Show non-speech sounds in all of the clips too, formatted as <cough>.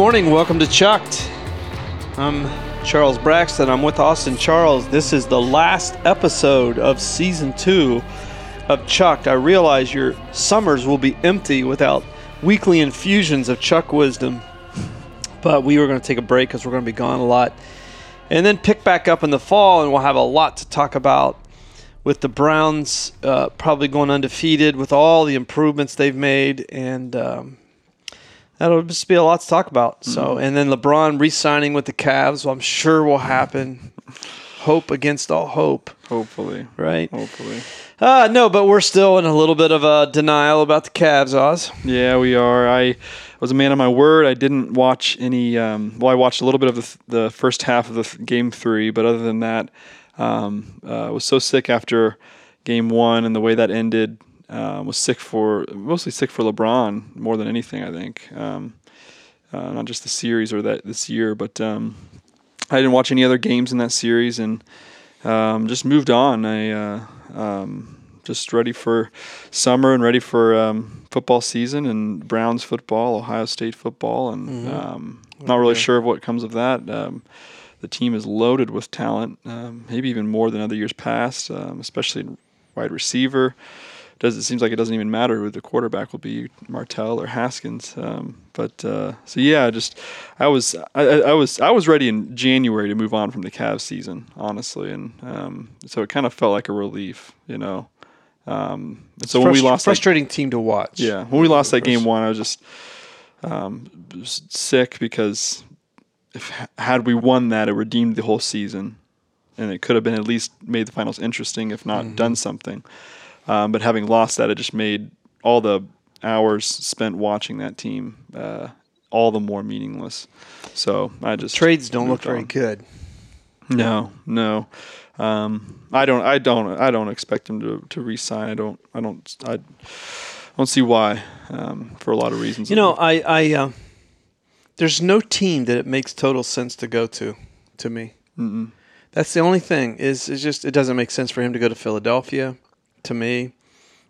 morning. Welcome to Chucked. I'm Charles Braxton. I'm with Austin Charles. This is the last episode of season two of Chucked. I realize your summers will be empty without weekly infusions of Chuck wisdom, but we were going to take a break because we're going to be gone a lot, and then pick back up in the fall, and we'll have a lot to talk about with the Browns uh, probably going undefeated with all the improvements they've made, and um, that'll just be a lot to talk about. So, and then LeBron re-signing with the Cavs, well, I'm sure will happen. Hope against all hope, Hopefully. right? Hopefully. Uh, no, but we're still in a little bit of a denial about the Cavs, Oz. Yeah, we are. I was a man of my word. I didn't watch any. Um, well, I watched a little bit of the, th- the first half of the th- game three, but other than that, um, uh, I was so sick after game one and the way that ended. Uh, was sick for mostly sick for LeBron more than anything. I think um, uh, not just the series or that this year, but um, I didn't watch any other games in that series and um, just moved on. I uh, um, just ready for summer and ready for um, football season and Browns football, Ohio State football, and um, not really sure of what comes of that. Um, the team is loaded with talent, um, maybe even more than other years past, um, especially wide receiver. Does it seems like it doesn't even matter who the quarterback will be, Martell or Haskins. Um, but uh, so yeah, just I was I, I was I was ready in January to move on from the Cavs season, honestly, and um, so it kind of felt like a relief, you know. Um, so when we Frust- lost, that- frustrating team to watch. yeah, when we lost that game one, I was just um, sick because if had we won that, it redeemed the whole season, and it could have been at least made the finals interesting, if not done something. Um, but having lost that, it just made all the hours spent watching that team uh, all the more meaningless. So I just Trades don't look moved very good. No, no. Um, I don't. I don't. I don't expect him to to resign. I don't. I don't. I don't see why. Um, for a lot of reasons. You know, I, I uh, there's no team that it makes total sense to go to, to me. Mm-mm. That's the only thing. Is is just it doesn't make sense for him to go to Philadelphia. To me,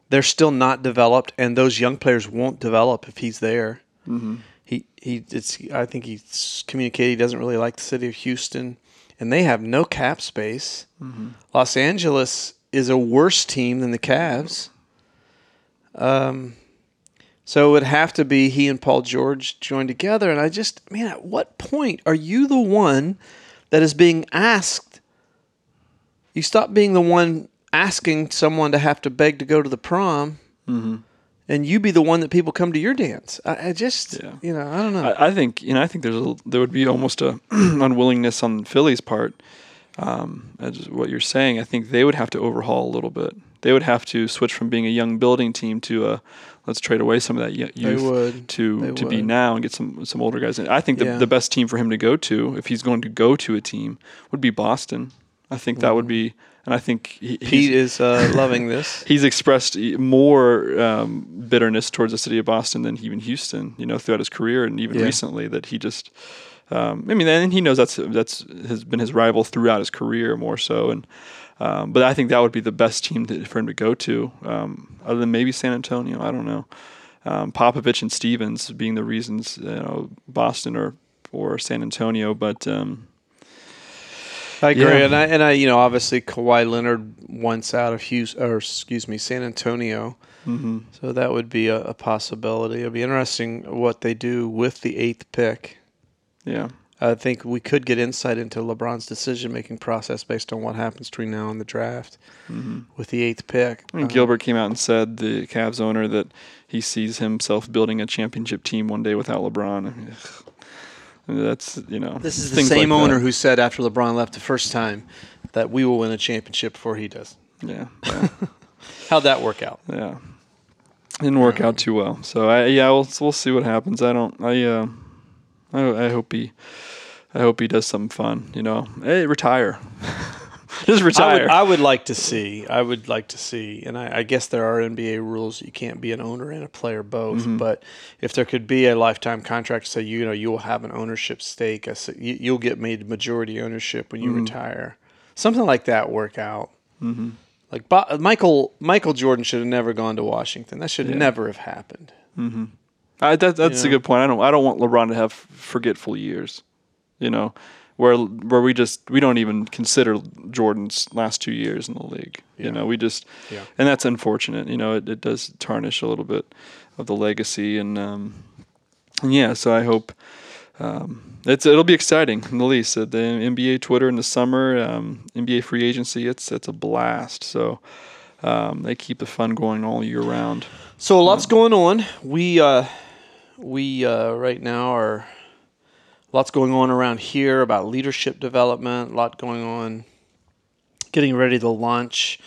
they're still not developed, and those young players won't develop if he's there. Mm-hmm. He he. It's. I think he's communicated he doesn't really like the city of Houston, and they have no cap space. Mm-hmm. Los Angeles is a worse team than the Cavs. Um, so it would have to be he and Paul George joined together. And I just, man, at what point are you the one that is being asked? You stop being the one asking someone to have to beg to go to the prom, Mm-hmm. and you be the one that people come to your dance. I, I just, Yeah. you know, I don't know. I, I think you know. I think there's a, there would be almost a <clears throat> unwillingness on Philly's part. Um, as what you're saying, I think they would have to overhaul a little bit. They would have to switch from being a young building team to a let's trade away some of that youth would. to They to be now and get some some older guys in. I think the, Yeah. the best team for him to go to, if he's going to go to a team, would be Boston. I think that would be, and I think he, Pete is uh, <laughs> loving this. he's expressed more um, bitterness towards the city of Boston than even Houston. You know, throughout his career and even Yeah. recently, that he just. Um, I mean, and he knows that's that's has been his rival throughout his career more so, and um, but I think that would be the best team to, for him to go to, um, other than maybe San Antonio. I don't know. Um, Popovich and Stevens being the reasons, you know, Boston or or San Antonio, but um, I agree, Yeah. and I and I, you know, obviously Kawhi Leonard once out of Houston, or excuse me, San Antonio. mhm. So that would be a, a possibility. It'd be interesting what they do with the eighth pick. yeah, I think we could get insight into LeBron's decision making process based on what happens between now and the draft hmm with the eighth pick. Mean, Um, Gilbert came out and said the Cavs owner that he sees himself building a championship team one day without LeBron. I mean. That's you know this is the same like that. owner who said after LeBron left the first time that we will win a championship before he does. yeah yeah. <laughs> How'd that work out? Yeah. Didn't work out too well. So I yeah, we'll we'll see what happens. I don't I uh I, I hope he I hope he does something fun, you know. Hey, retire. <laughs> <laughs> Just I retire. would, I would like to see. I would like to see, and I, I guess there are NBA rules. You can't be an owner and a player both. Mm-hmm. But if there could be a lifetime contract, say you know you will have an ownership stake. I say, you, you'll get made majority ownership when you Mm-hmm. retire. Something like that work out. Mm-hmm. Like Bo- Michael Michael Jordan should have never gone to Washington. That should Yeah. never have happened. I, that, that's You a good point. I don't I don't want LeBron to have forgetful years. You know, where where we just we don't even consider Jordan's last two years in the league. Yeah. You know, we just Yeah. and that's unfortunate. You know, it, it does tarnish a little bit of the legacy and um, and yeah. So I hope. Um, it's it'll be exciting in the least. Uh, the NBA Twitter in the summer, um, NBA free agency. It's it's a blast. So um, they keep the fun going all year round. So a lot's going on. We uh, we uh, right now are lots going on around here about leadership development. A lot going on. Getting ready to launch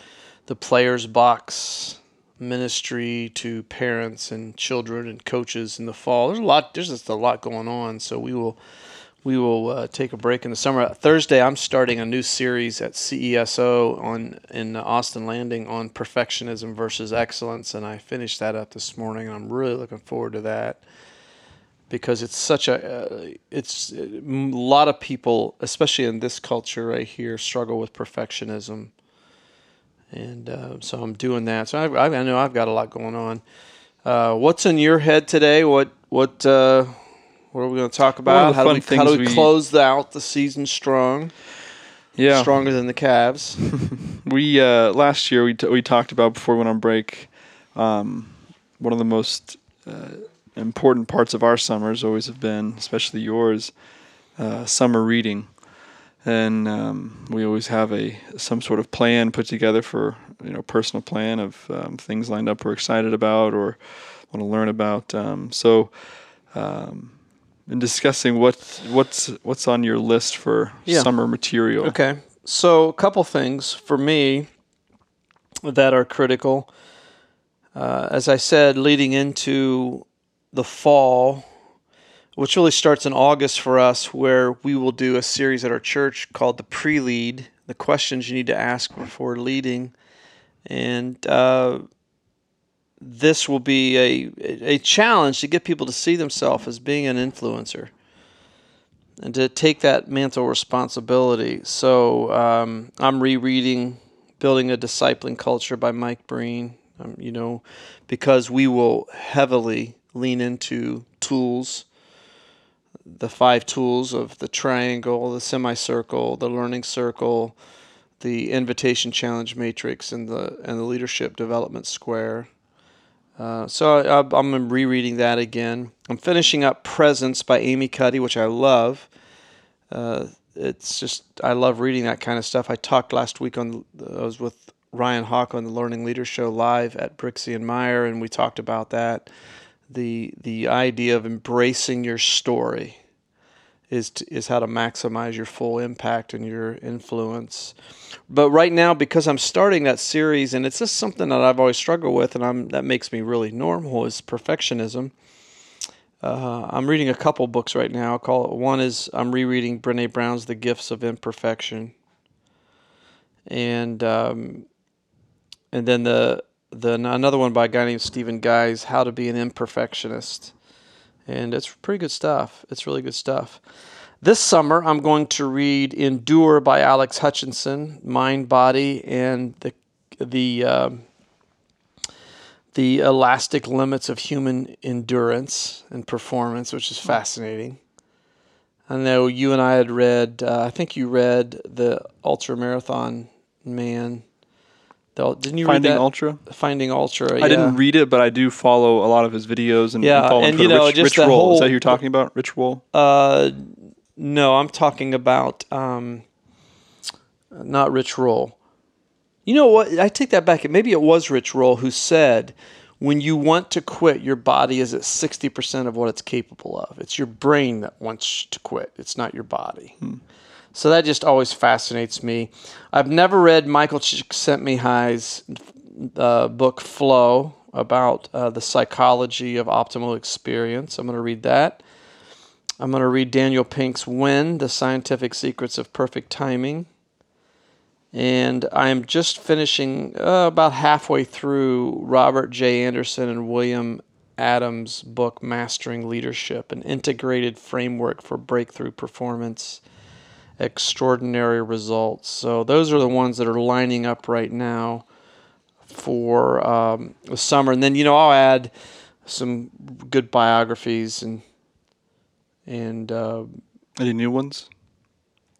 the players box ministry to parents and children and coaches in the fall. There's a lot. There's just a lot going on. So we will we will uh, take a break in the summer. Thursday, I'm starting a new series at CESO on in Austin Landing on perfectionism versus excellence, and I finished that up this morning. I'm really looking forward to that because it's such a uh, it's a lot of people, especially in this culture right here, struggle with perfectionism, and uh, so I'm doing that. So I, I know I've got a lot going on. Uh, what's in your head today? What what uh, what are we going to talk about? How do, we, how do we we- close out the season strong? Yeah, Stronger than the Cavs. <laughs> We uh, last year we t- we talked about before we went on break. Um, one of the most uh, important parts of our summers always have been, especially yours, uh, summer reading, and um, we always have a some sort of plan put together for you know personal plan of um, things lined up we're excited about or want to learn about. Um, so. Um, in discussing what what's what's on your list for Yeah. summer material. Okay. So, a couple things for me that are critical. Uh, as I said, leading into the fall, which really starts in August for us, where we will do a series at our church called the Pre Lead, the questions you need to ask before leading. And uh, this will be a, a challenge to get people to see themselves as being an influencer and to take that mantle responsibility. So um, I'm rereading Building a Discipling Culture by Mike Breen, um, you know, because we will heavily lean into tools, the five tools of the triangle, the semicircle, the learning circle, the invitation challenge matrix, and the and the leadership development square. Uh, so I, I'm rereading that again. I'm finishing up Presence by Amy Cuddy, which I love. Uh, it's just I love reading that kind of stuff. I talked last week on I was with Ryan Hawk on the Learning Leader Show live at Brixey and Meyer, and we talked about that. The the idea of embracing your story is to, is how to maximize your full impact and your influence. But right now, because I'm starting that series, and it's just something that I've always struggled with, and I'm that makes me really normal is perfectionism. Uh, I'm reading a couple books right now. Call it one is I'm rereading Brene Brown's The Gifts of Imperfection, and um, and then the the another one by a guy named Stephen Guise, How to Be an Imperfectionist, and it's pretty good stuff. It's really good stuff. This summer, I'm going to read Endure by Alex Hutchinson, Mind, Body, and the the um, the elastic limits of human endurance and performance, which is fascinating. I know you and I had read. Uh, I think you read the Ultra Marathon Man. The, didn't you Finding read that? Ultra. Finding Ultra. I didn't read it, but I do follow a lot of his videos and Yeah, follow and, for you know, Rich, just Rich Roll. whole- Is that who you're talking about? Rich Roll? Uh, no, I'm talking about um, not Rich Roll. You know what? I take that back. Maybe it was Rich Roll who said, "When you want to quit, your body is at sixty percent of what it's capable of. It's your brain that wants to quit. It's not your body." So that just always fascinates me. I've never read Michael Csikszentmihalyi's uh, book Flow about uh, the psychology of optimal experience. I'm going to read that. I'm going to read Daniel Pink's When, The Scientific Secrets of Perfect Timing. And I am just finishing uh, about halfway through Robert J. Anderson and William Adams' book, Mastering Leadership, an integrated framework for breakthrough performance, extraordinary results. So those are the ones that are lining up right now for um, the summer. And then, you know, I'll add some good biographies and and uh, Any new ones?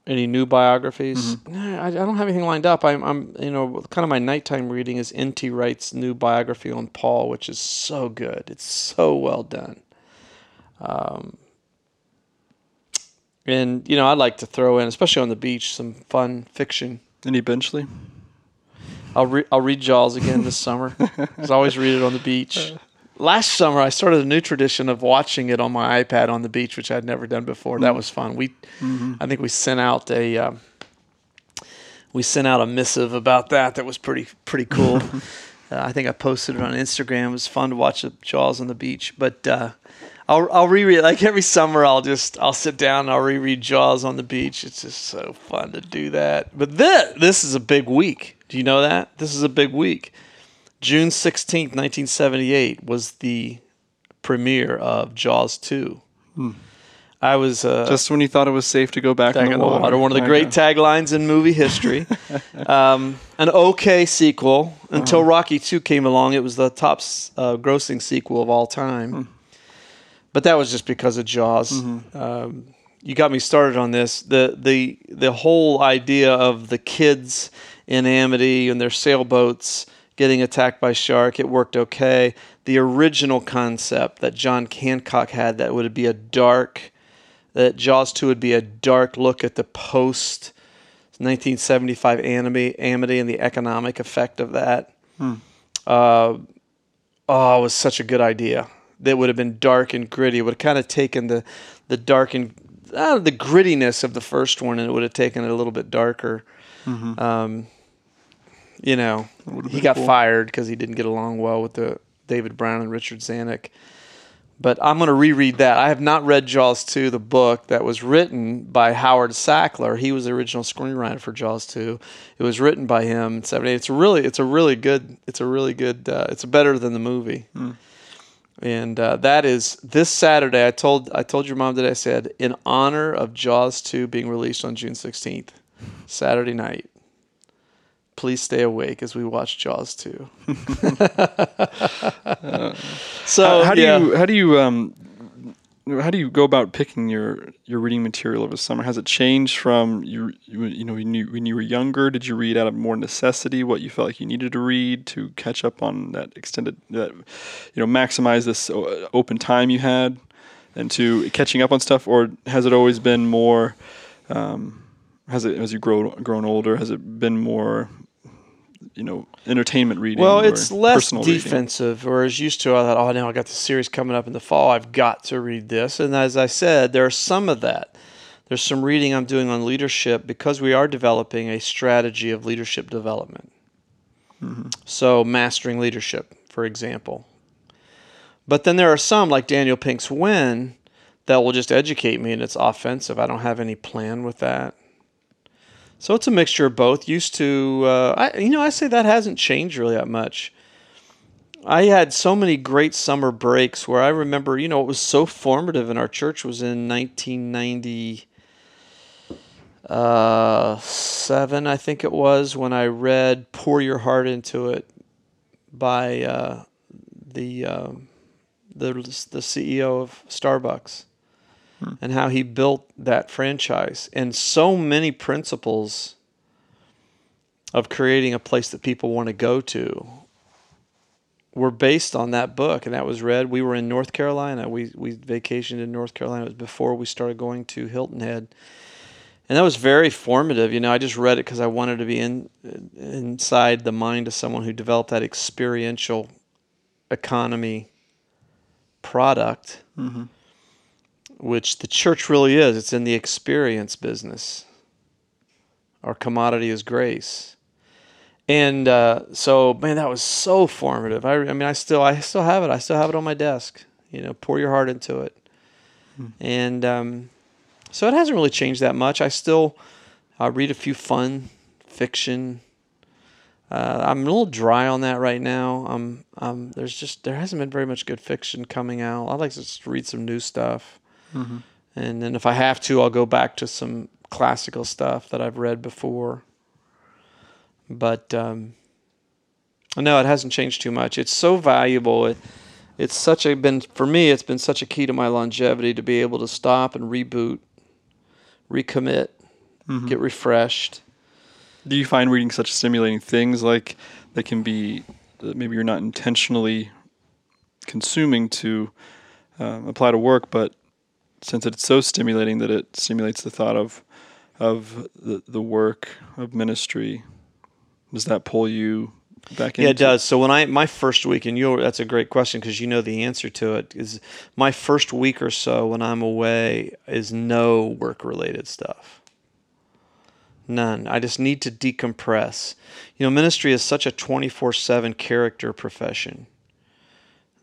any new biographies. Nah, I, I don't have anything lined up. I'm, I'm, you know, kind of my nighttime reading is N.T. Wright's new biography on Paul, which is so good. It's so well done. Um, and you know, I'd like to throw in, especially on the beach, some fun fiction. Any Benchley? I'll re- I'll read Jaws again this summer. <laughs> I always read it on the beach. Last summer, I started a new tradition of watching it on my iPad on the beach, which I'd never done before. That was fun. We, I think we sent out a, um, we sent out a missive about that. That was pretty pretty cool. <laughs> uh, I think I posted it on Instagram. It was fun to watch the Jaws on the beach. But uh, I'll I'll reread like every summer. I'll just I'll sit down and I'll reread Jaws on the beach. It's just so fun to do that. But this this is a big week. Do you know that this is a big week? June sixteenth, nineteen seventy eight was the premiere of Jaws two. I was uh, Just when you thought it was safe to go back, in the water. One of the great taglines in movie history. <laughs> um, an okay sequel until Uh-huh. Rocky Two came along. It was the top uh, grossing sequel of all time. But that was just because of Jaws. Um, you got me started on this. The the the whole idea of the kids in Amity and their sailboats getting attacked by shark. It worked okay. The original concept that John Hancock had that would be a dark that Jaws 2 would be a dark look at the post 1975 Amity, Amity and the economic effect of that. Uh, oh, it was such a good idea. That would have been dark and gritty. It would have kind of taken the the dark and uh, the grittiness of the first one, and it would have taken it a little bit darker. Um, you know, he got fired because he didn't get along well with the David Brown and Richard Zanuck. But I'm going to reread that. I have not read Jaws 2, the book that was written by Howard Sackler. He was the original screenwriter for Jaws 2. It was written by him in 78. It's really, it's a really good, it's a really good, uh, it's better than the movie. And uh, that is this Saturday. I told I told your mom that I said in honor of Jaws 2 being released on June 16th, Saturday night. Please stay awake as we watch Jaws 2. <laughs> <laughs> so How, how do yeah. you how do you um how do you go about picking your your reading material over the summer? Has it changed from you you, you know when you, when you were younger? Did you read out of more necessity what you felt like you needed to read to catch up on that extended that you know maximize this open time you had and to catching up on stuff, or has it always been more? Um, has it as you grow grown older? Has it been more? You know, entertainment reading. Well, or it's less personal reading? defensive, whereas used to I thought, oh, now I got the series coming up in the fall. I've got to read this. And as I said, there's some of that. There's some reading I'm doing on leadership because we are developing a strategy of leadership development. Mm-hmm. So, mastering leadership, for example. But then there are some, like Daniel Pink's When, that will just educate me and it's offensive. I don't have any plan with that. So it's a mixture of both. Used to, uh, I, you know, I say that hasn't changed really that much. I had so many great summer breaks where I remember, you know, it was so formative in our church was in 1997, I think it was, when I read "Pour Your Heart Into It" by uh, the um the the CEO of Starbucks Hmm. and how he built that franchise. And so many principles of creating a place that people want to go to were based on that book and that was read. We were in north carolina. We, we vacationed in north carolina. It was before we started going to hilton head. And that was very formative. You know i just read it because i wanted to be in inside the mind of someone who developed that experiential economy product mm-hmm. Which the church really is. It's in the experience business. Our commodity is grace. And uh, so, man, that was so formative. I, I mean, I still, I still have it. I still have it on my desk. You know, pour your heart into it. And um, so it hasn't really changed that much. I still, I read a few fun fiction. Uh, I'm a little dry on that right now. Um, um, there's just there hasn't been very much good fiction coming out. I'd like to just read some new stuff. And then if I have to, I'll go back to some classical stuff that I've read before. But um, no, it hasn't changed too much. It's so valuable. It, it's such a been for me. It's been such a key to my longevity to be able to stop and reboot, recommit, Mm-hmm. get refreshed. Do you find reading such stimulating things like that can be that maybe you're not intentionally consuming to um, apply to work, but since it's so stimulating that it stimulates the thought of of the, the work of ministry, does that pull you back in Yeah, it does. So when I my first week, and you that's a great question because you know the answer to it is my first week or so when I'm away is no work related stuff. None. I just need to decompress. You know, ministry is such a 24/7 character profession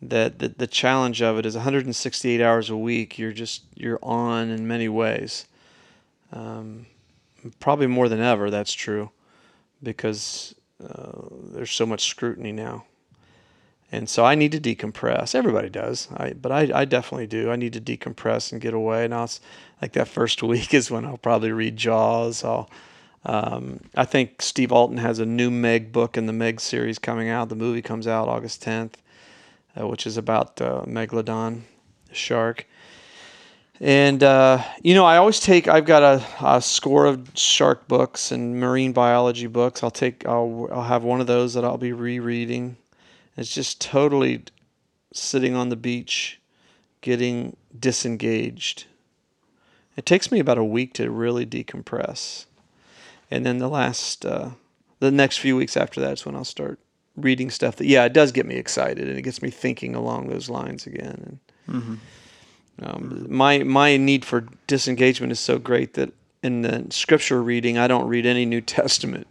that the, the challenge of it is 168 hours a week. You're just you're on in many ways. Um, probably more than ever. That's true, because uh, there's so much scrutiny now. And so I need to decompress. Everybody does, I, but I, I definitely do. I need to decompress and get away. Now it's like that first <laughs> week is when I'll probably read Jaws. I'll, um, I think Steve Alten has a new Meg book in the Meg series coming out. The movie comes out August 10th, uh, which is about uh, Megalodon, shark. And uh, you know, I always take. I've got a, a score of shark books and marine biology books. I'll take. I'll, I'll have one of those that I'll be rereading. It's just totally sitting on the beach, getting disengaged. It takes me about a week to really decompress, and then the last, uh, the next few weeks after that is when I'll start reading stuff that yeah, it does get me excited and it gets me thinking along those lines again. And um, my my need for disengagement is so great that in the scripture reading, I don't read any New Testament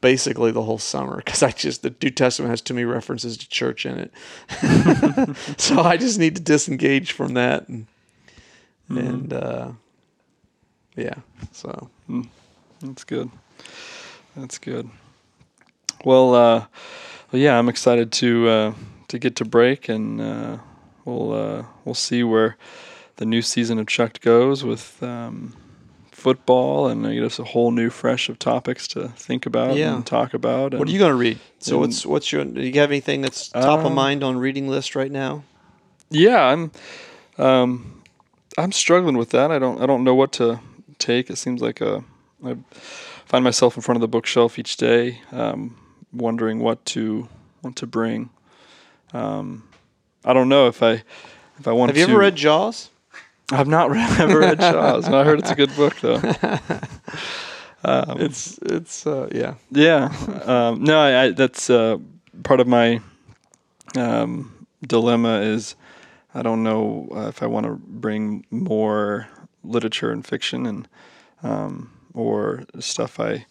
basically the whole summer because I just the New Testament has too many references to church in it, <laughs> so I just need to disengage from that and and uh, yeah, so That's good. That's good. Well, uh, well, yeah, I'm excited to uh, to get to break, and uh, we'll uh, we'll see where the new season of Chucked goes with um, football, and I guess a whole new fresh of topics to think about Yeah. and talk about. what are you going to read? So and- what's what's your do you have anything that's top of Um, mind on reading list right now? Yeah, I'm um I'm struggling with that. I don't I don't know what to take. It seems like a I find myself in front of the bookshelf each day, um, wondering what to what to bring. Um, I don't know if I if I want Have you to. ever read Jaws? I've not read, <laughs> ever read Jaws. I heard it's a good book though. <laughs> It's it's uh, yeah. Yeah. Um, no, I, I, that's uh, part of my um, dilemma is I don't know uh, if I want to bring more literature and fiction and um, or stuff I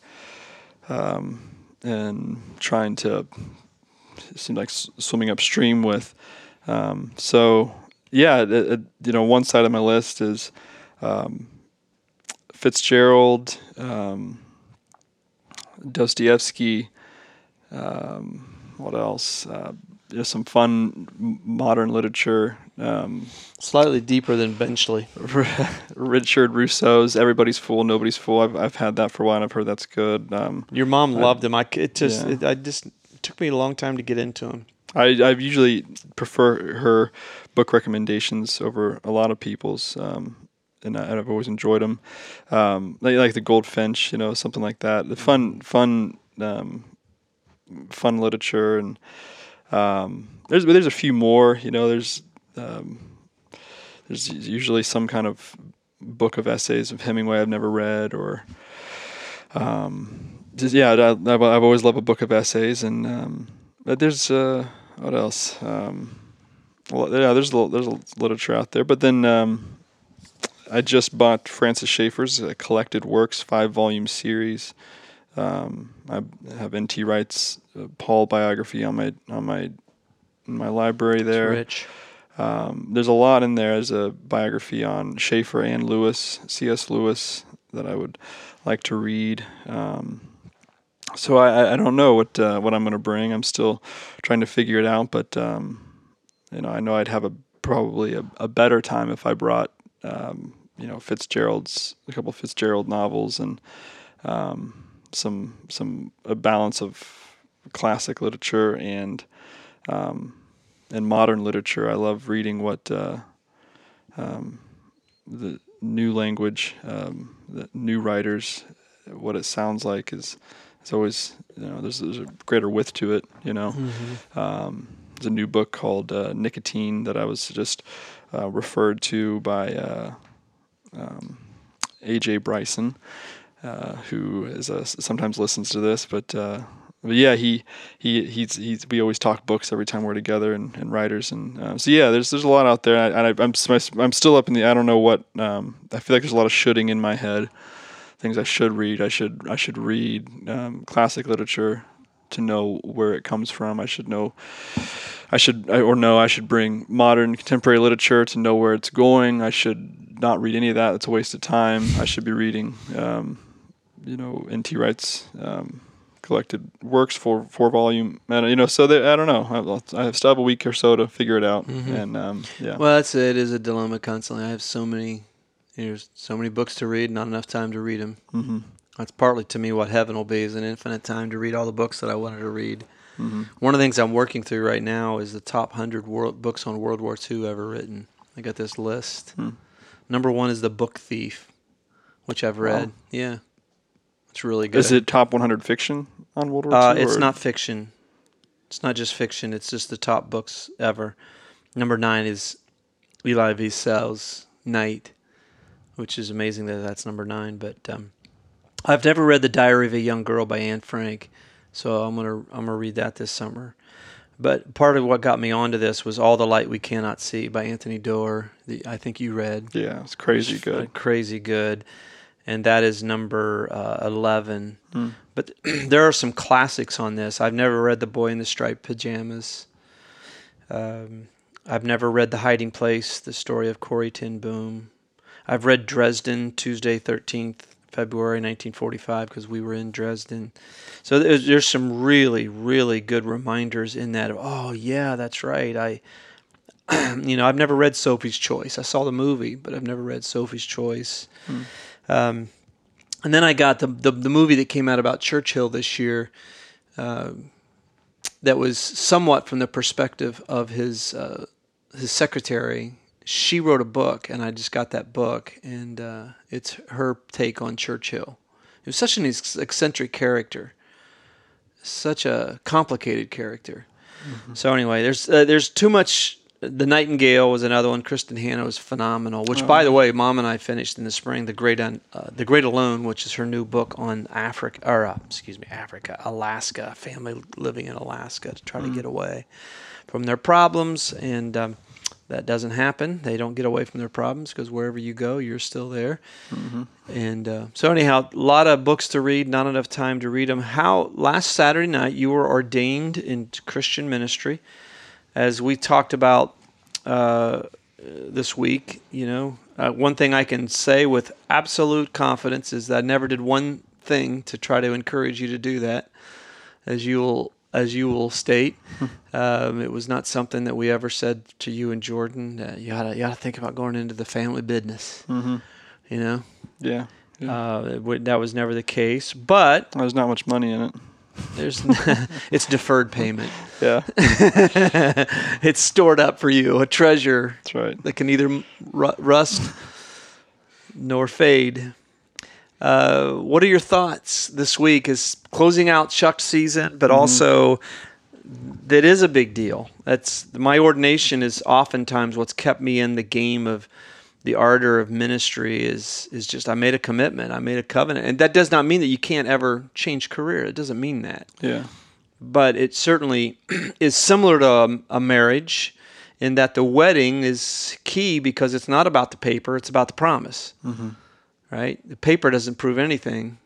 um, and trying to seem like swimming upstream with. Um, so yeah, it, it, you know, one side of my list is um, Fitzgerald. Um, Dostoevsky. Um, what else? Uh, there's some fun modern literature. Um, Slightly deeper than Benchley. <laughs> Richard Russo's "Everybody's Fool, Nobody's Fool." I've I've had that for a while. and I've heard that's good. Um, Your mom loved him. I it just Yeah. it, I just it took me a long time to get into him. I I usually prefer her book recommendations over a lot of people's. Um, and I- I've always enjoyed them, um, like, like the Goldfinch, you know, something like that. The fun, fun, um, fun literature, and um, there's there's a few more. You know, there's um, there's usually some kind of book of essays of Hemingway I've never read, or um, just yeah, I, I've, I've always loved a book of essays, and um, but there's uh, what else? Um, well, yeah, there's a, there's a literature out there, but then um, I just bought Francis Schaeffer's uh, collected works five volume series. Um, I have N.T. Wright's Paul biography on my on my in my library there. Rich. Um, there's a lot in there. There's a biography on Schaeffer and Lewis, C.S. Lewis, that I would like to read. Um, so I, I- I don't know what uh, what I'm going to bring. I'm still trying to figure it out. But um, you know, I know I'd have a probably a, a better time if I brought um, you know Fitzgerald's a couple Fitzgerald novels and um, some some a balance of classic literature and um, and modern literature. I love reading what uh, um, the new language, um, the new writers, what it sounds like is is always you know there's, there's a greater width to it. You know, Mm-hmm. um, there's a new book called uh, Nicotine that I was just uh, referred to by uh, um, AJ Bryson, uh, who is a, sometimes listens to this, but. But yeah, he he he's, he's we always talk books every time we're together and, and writers and uh, so yeah, there's there's a lot out there. And I, I, I'm I'm still up in the I don't know what um, I feel like there's a lot of shoulding in my head. Things I should read. I should I should read um, classic literature to know where it comes from. I should know. I should or no, I should bring modern contemporary literature to know where it's going. I should not read any of that. It's a waste of time. I should be reading, um, you know, N.T. Wright's um, collected works for four volume. And you know, so they, I don't know. I, I still have a week or so to figure it out. And um, yeah, Well, that's it. It is a dilemma constantly. I have so many, there's so many books to read, not enough time to read them. hmm That's partly to me what heaven will be is an infinite time to read all the books that I wanted to read. hmm One of the things I'm working through right now is the top hundred world books on World War II ever written. I got this list. Hmm. Number one is The Book Thief, which I've Wow. read. Yeah, it's really good. Is it top 100 fiction on World War Uh, II? it's or- not fiction. It's not just fiction. It's just the top books ever. Number nine is Eli V. Wiesel's Night, which is amazing that that's number nine. But um, I've never read The Diary of a Young Girl by Anne Frank, so I'm gonna I'm gonna read that this summer. But part of what got me onto this was All the Light We Cannot See by Anthony Doerr. The, I think you read. Yeah, it's crazy It's good. Crazy good. And that is number uh, 11. Hmm. But <clears throat> there are some classics on this. I've never read The Boy in the Striped Pajamas. Um, I've never read The Hiding Place, the story of Corrie Ten Boom. I've read Dresden, Tuesday, 13th, February 1945, because we were in Dresden. So there's, there's some really, really good reminders in that. Of, oh, yeah, that's right. I, <clears throat> you know, I've never read Sophie's Choice. I saw the movie, but I've never read Sophie's Choice. Um, and then I got the, the the movie that came out about Churchill this year. Um that was somewhat from the perspective of his uh, his secretary. She wrote a book, and I just got that book, and uh, it's her take on Churchill. He was such an ex- eccentric character, such a complicated character. So anyway, there's uh, there's too much. The Nightingale was another one. Kristin Hannah was phenomenal. Which, by the way, Mom and I finished in the spring. The Great Un, uh, The Great Alone, which is her new book on Africa, or uh, excuse me, Africa, Alaska, family living in Alaska to try to get away from their problems, and um, that doesn't happen. They don't get away from their problems because wherever you go, you're still there. And uh, so, anyhow, a lot of books to read, not enough time to read them. How last Saturday night you were ordained in Christian ministry, as we talked about uh, this week. You know, uh, one thing I can say with absolute confidence is that I never did one thing to try to encourage you to do that, as you will as you will state. um, it was not something that we ever said to you and Jordan. Uh, you gotta you gotta think about going into the family business. hmm You know. Yeah. yeah. Uh, would- that was never the case, but There's not much money in it. There's <laughs> it's deferred payment. Yeah, <laughs> it's stored up for you, a treasure that's right. that can neither rust nor fade. Uh, what are your thoughts this week? Is closing out Chuck season, but also that is a big deal. That's my ordination is oftentimes what's kept me in the game of the ardor of ministry is is just I made a commitment, I made a covenant, and that does not mean that you can't ever change career. It doesn't mean that Yeah. but it certainly <clears throat> is similar to a, a marriage in that the wedding is key because it's not about the paper, it's about the promise. Mm-hmm. Right? The paper doesn't prove anything.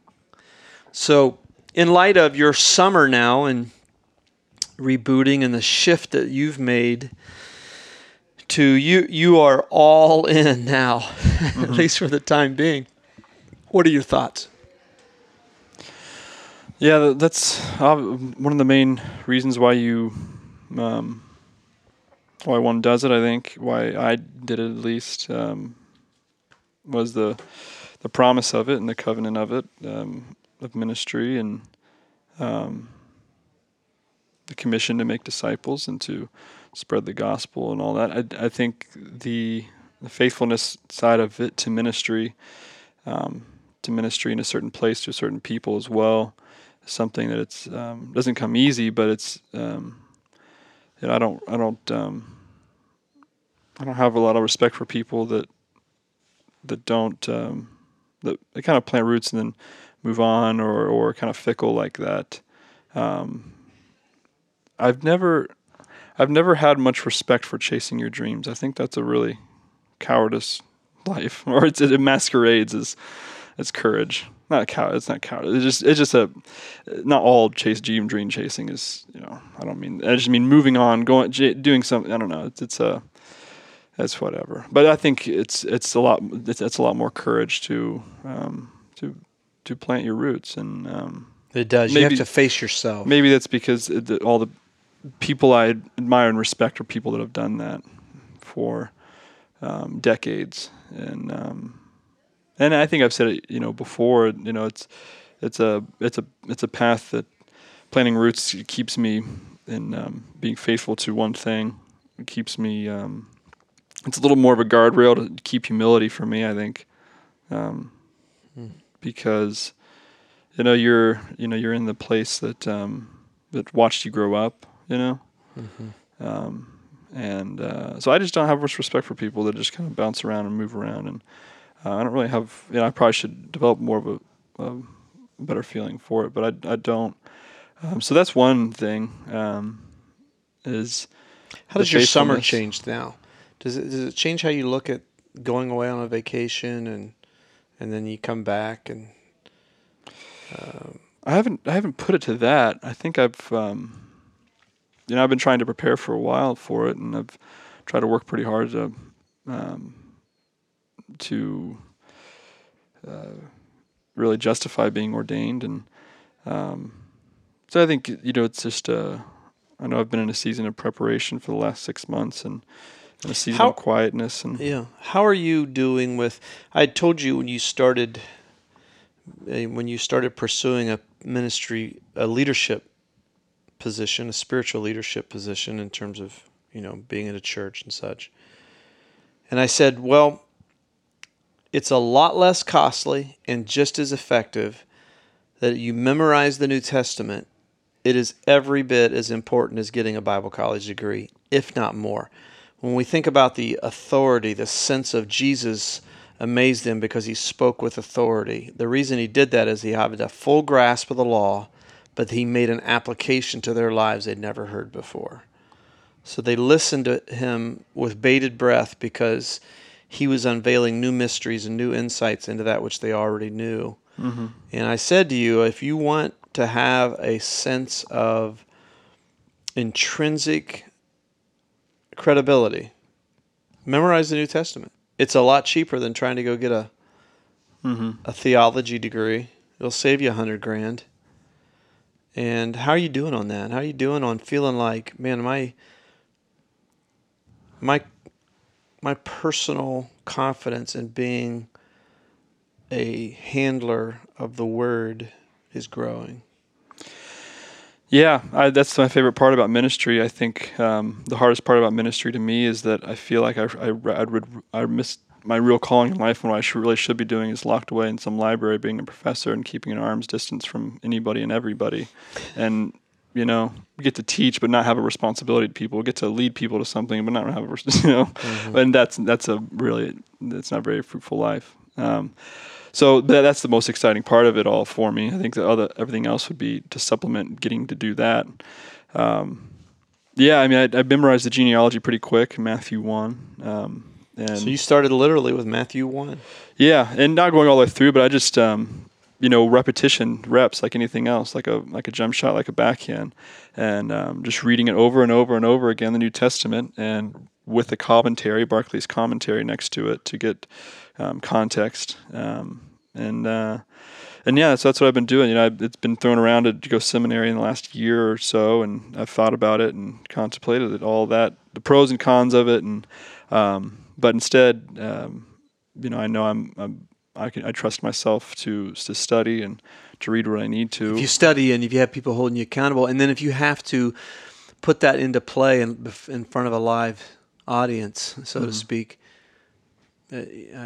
So, in light of your summer now and rebooting and the shift that you've made to you you are all in now <laughs> at least for the time being what are your thoughts Yeah, that's uh, one of the main reasons why you, um, why one does it. I think why I did it at least um, was the the promise of it and the covenant of it um, of ministry and um, the commission to make disciples and to spread the gospel and all that. I, I think the, the faithfulness side of it to ministry, um, to ministry in a certain place to certain people as well, is something that it's um, doesn't come easy, but it's um, you know, I don't I don't um, I don't have a lot of respect for people that that don't um, that they kind of plant roots and then move on or or kind of fickle like that. Um, I've never I've never had much respect for chasing your dreams. I think that's a really cowardice life, <laughs> or it's, it masquerades as as courage. Not a cow. It's not cowardice. It's just it's just a not all chase dream dream chasing is you know I don't mean I just mean moving on, going doing something. I don't know. It's, it's a that's whatever. But I think it's it's a lot it's, it's a lot more courage to um, to to plant your roots and um, it does. Maybe, you have to face yourself. Maybe that's because it, all the people I admire and respect are people that have done that for um, decades, and um, and I think I've said it, you know, before. You know, it's it's a it's a it's a path that planting roots keeps me in um, being faithful to one thing. It keeps me. Um, it's a little more of a guardrail to keep humility for me. I think, um, hmm. because you know you're you know you're in the place that um, that watched you grow up. You know, mm-hmm. um, and uh, so I just don't have much respect for people that just kind of bounce around and move around, and uh, I don't really have. You know, I probably should develop more of a, a better feeling for it, but I I don't. Um, so that's one thing. Um, is how does your summer change now? Does it does it change how you look at going away on a vacation and and then you come back and um, I haven't I haven't put it to that. I think I've um, you know I've been trying to prepare for a while for it, and I've tried to work pretty hard to um, to uh, really justify being ordained, and um, so I think you know it's just uh, I know I've been in a season of preparation for the last six months, and a season How, of quietness and yeah. How are you doing with? I told you when you started uh, when you started pursuing a ministry, a leadership position, a spiritual leadership position in terms of, you know, being in a church and such. And I said, well, it's a lot less costly and just as effective that you memorize the New Testament. It is every bit as important as getting a Bible college degree, if not more. When we think about the authority, the sense of Jesus amazed them because he spoke with authority. The reason he did that is he had a full grasp of the law, but he made an application to their lives they'd never heard before. So they listened to him with bated breath because he was unveiling new mysteries and new insights into that which they already knew. Mm-hmm. And I said to you, if you want to have a sense of intrinsic credibility, memorize the New Testament it's a lot cheaper than trying to go get a mm-hmm. a theology degree. It'll save you a hundred grand. And how are you doing on that? How are you doing on feeling like, man, my my my personal confidence in being a handler of the word is growing. Yeah, I, that's my favorite part about ministry. I think um, the hardest part about ministry to me is that I feel like I, I, I would I miss my real calling in life and what I should, really should be doing is locked away in some library, being a professor and keeping an arm's distance from anybody and everybody, and you know, get to teach but not have a responsibility to people, get to lead people to something but not have a <laughs> you know, mm-hmm. and that's that's a really that's not a very fruitful life. Um, so that's the most exciting part of it all for me. I think the other everything else would be to supplement getting to do that. Um, yeah, I mean, I, I, memorized the genealogy pretty quick, Matthew one. Um, and so you started literally with Matthew one. Yeah, and not going all the way through, but I just um, you know repetition reps like anything else, like a like a jump shot, like a backhand, and um, just reading it over and over and over again, the New Testament, and with the commentary, Barclay's commentary next to it to get um, context. Um, and uh, and yeah, so that's what I've been doing. You know, I've, it's been thrown around to go seminary in the last year or so, and I've thought about it and contemplated it, all that, the pros and cons of it, and um, but instead, um, you know, I know I'm, I'm I can I trust myself to to study and to read what I need to. If you study and if you have people holding you accountable, and then if you have to put that into play in, in front of a live audience, so mm-hmm. to speak. Uh,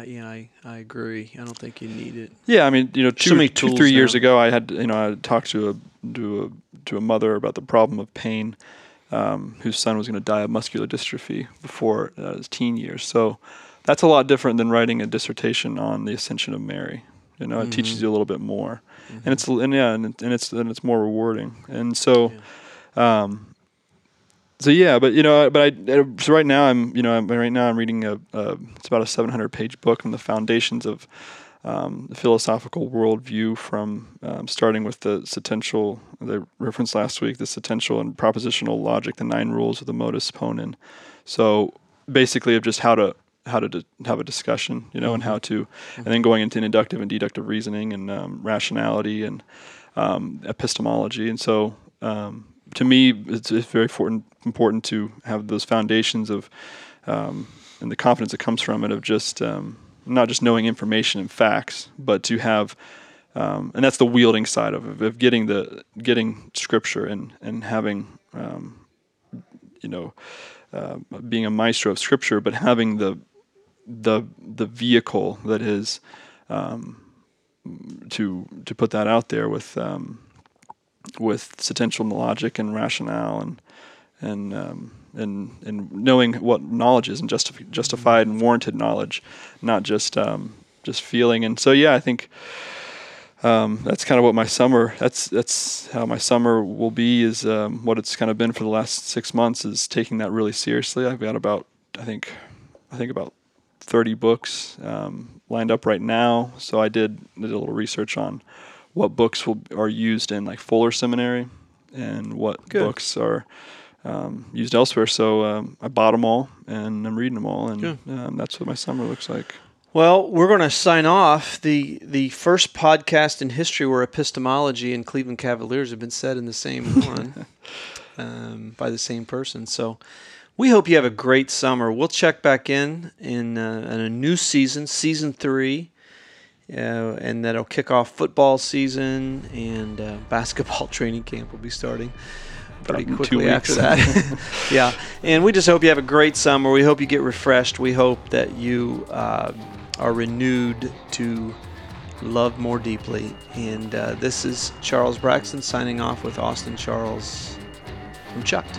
yeah, I, I agree. I don't think you need it. Yeah, I mean, you know, two, so two three now. years ago, I had you know I talked to a to a to a mother about the problem of pain, um, whose son was going to die of muscular dystrophy before uh, his teen years. So that's a lot different than writing a dissertation on the Ascension of Mary. You know, mm-hmm. it teaches you a little bit more, mm-hmm. and it's and yeah, and, and it's and it's more rewarding. And so, yeah. um, so yeah, but you know, but I so right now I'm you know I'm, right now I'm reading a, a it's about a 700 page book on the foundations of um, the philosophical worldview from um, starting with the sentential the reference last week the sentential and propositional logic the nine rules of the modus ponens. So basically of just how to how to di- have a discussion, you know, mm-hmm. and how to, and then going into inductive and deductive reasoning and um, rationality and um, epistemology. And so, um, to me, it's, it's, very important important to have those foundations of um, and the confidence that comes from it of just not just knowing information and facts, but to have um, and that's the wielding side of it, of getting the getting scripture and and having um, you know. Uh, being a maestro of scripture, but having the the the vehicle that is um, to to put that out there with um, with sentential logic and rationale and and um, and and knowing what knowledge is and justif- justified and warranted knowledge, not just um, just feeling. And so yeah, I think. Um, that's kind of what my summer. That's that's how my summer will be. Is um, what it's kind of been for the last six months. Is taking that really seriously. I've got about I think I think about 30 books um, lined up right now. So I did, did a little research on what books will, are used in like Fuller Seminary and what Good. books are um, used elsewhere. So um, I bought them all and I'm reading them all, and um, that's what my summer looks like. Well, we're going to sign off the the first podcast in history where epistemology and Cleveland Cavaliers have been said in the same <laughs> one um, by the same person. So we hope you have a great summer. We'll check back in in, uh, in a new season, season three, uh, and that'll kick off football season and uh, basketball <laughs> training camp will be starting pretty quickly after that. <laughs> <laughs> yeah, and we just hope you have a great summer. We hope you get refreshed. We hope that you uh, are renewed to love more deeply. And uh, this is Charles Braxton signing off with Austin Charles from Chucked.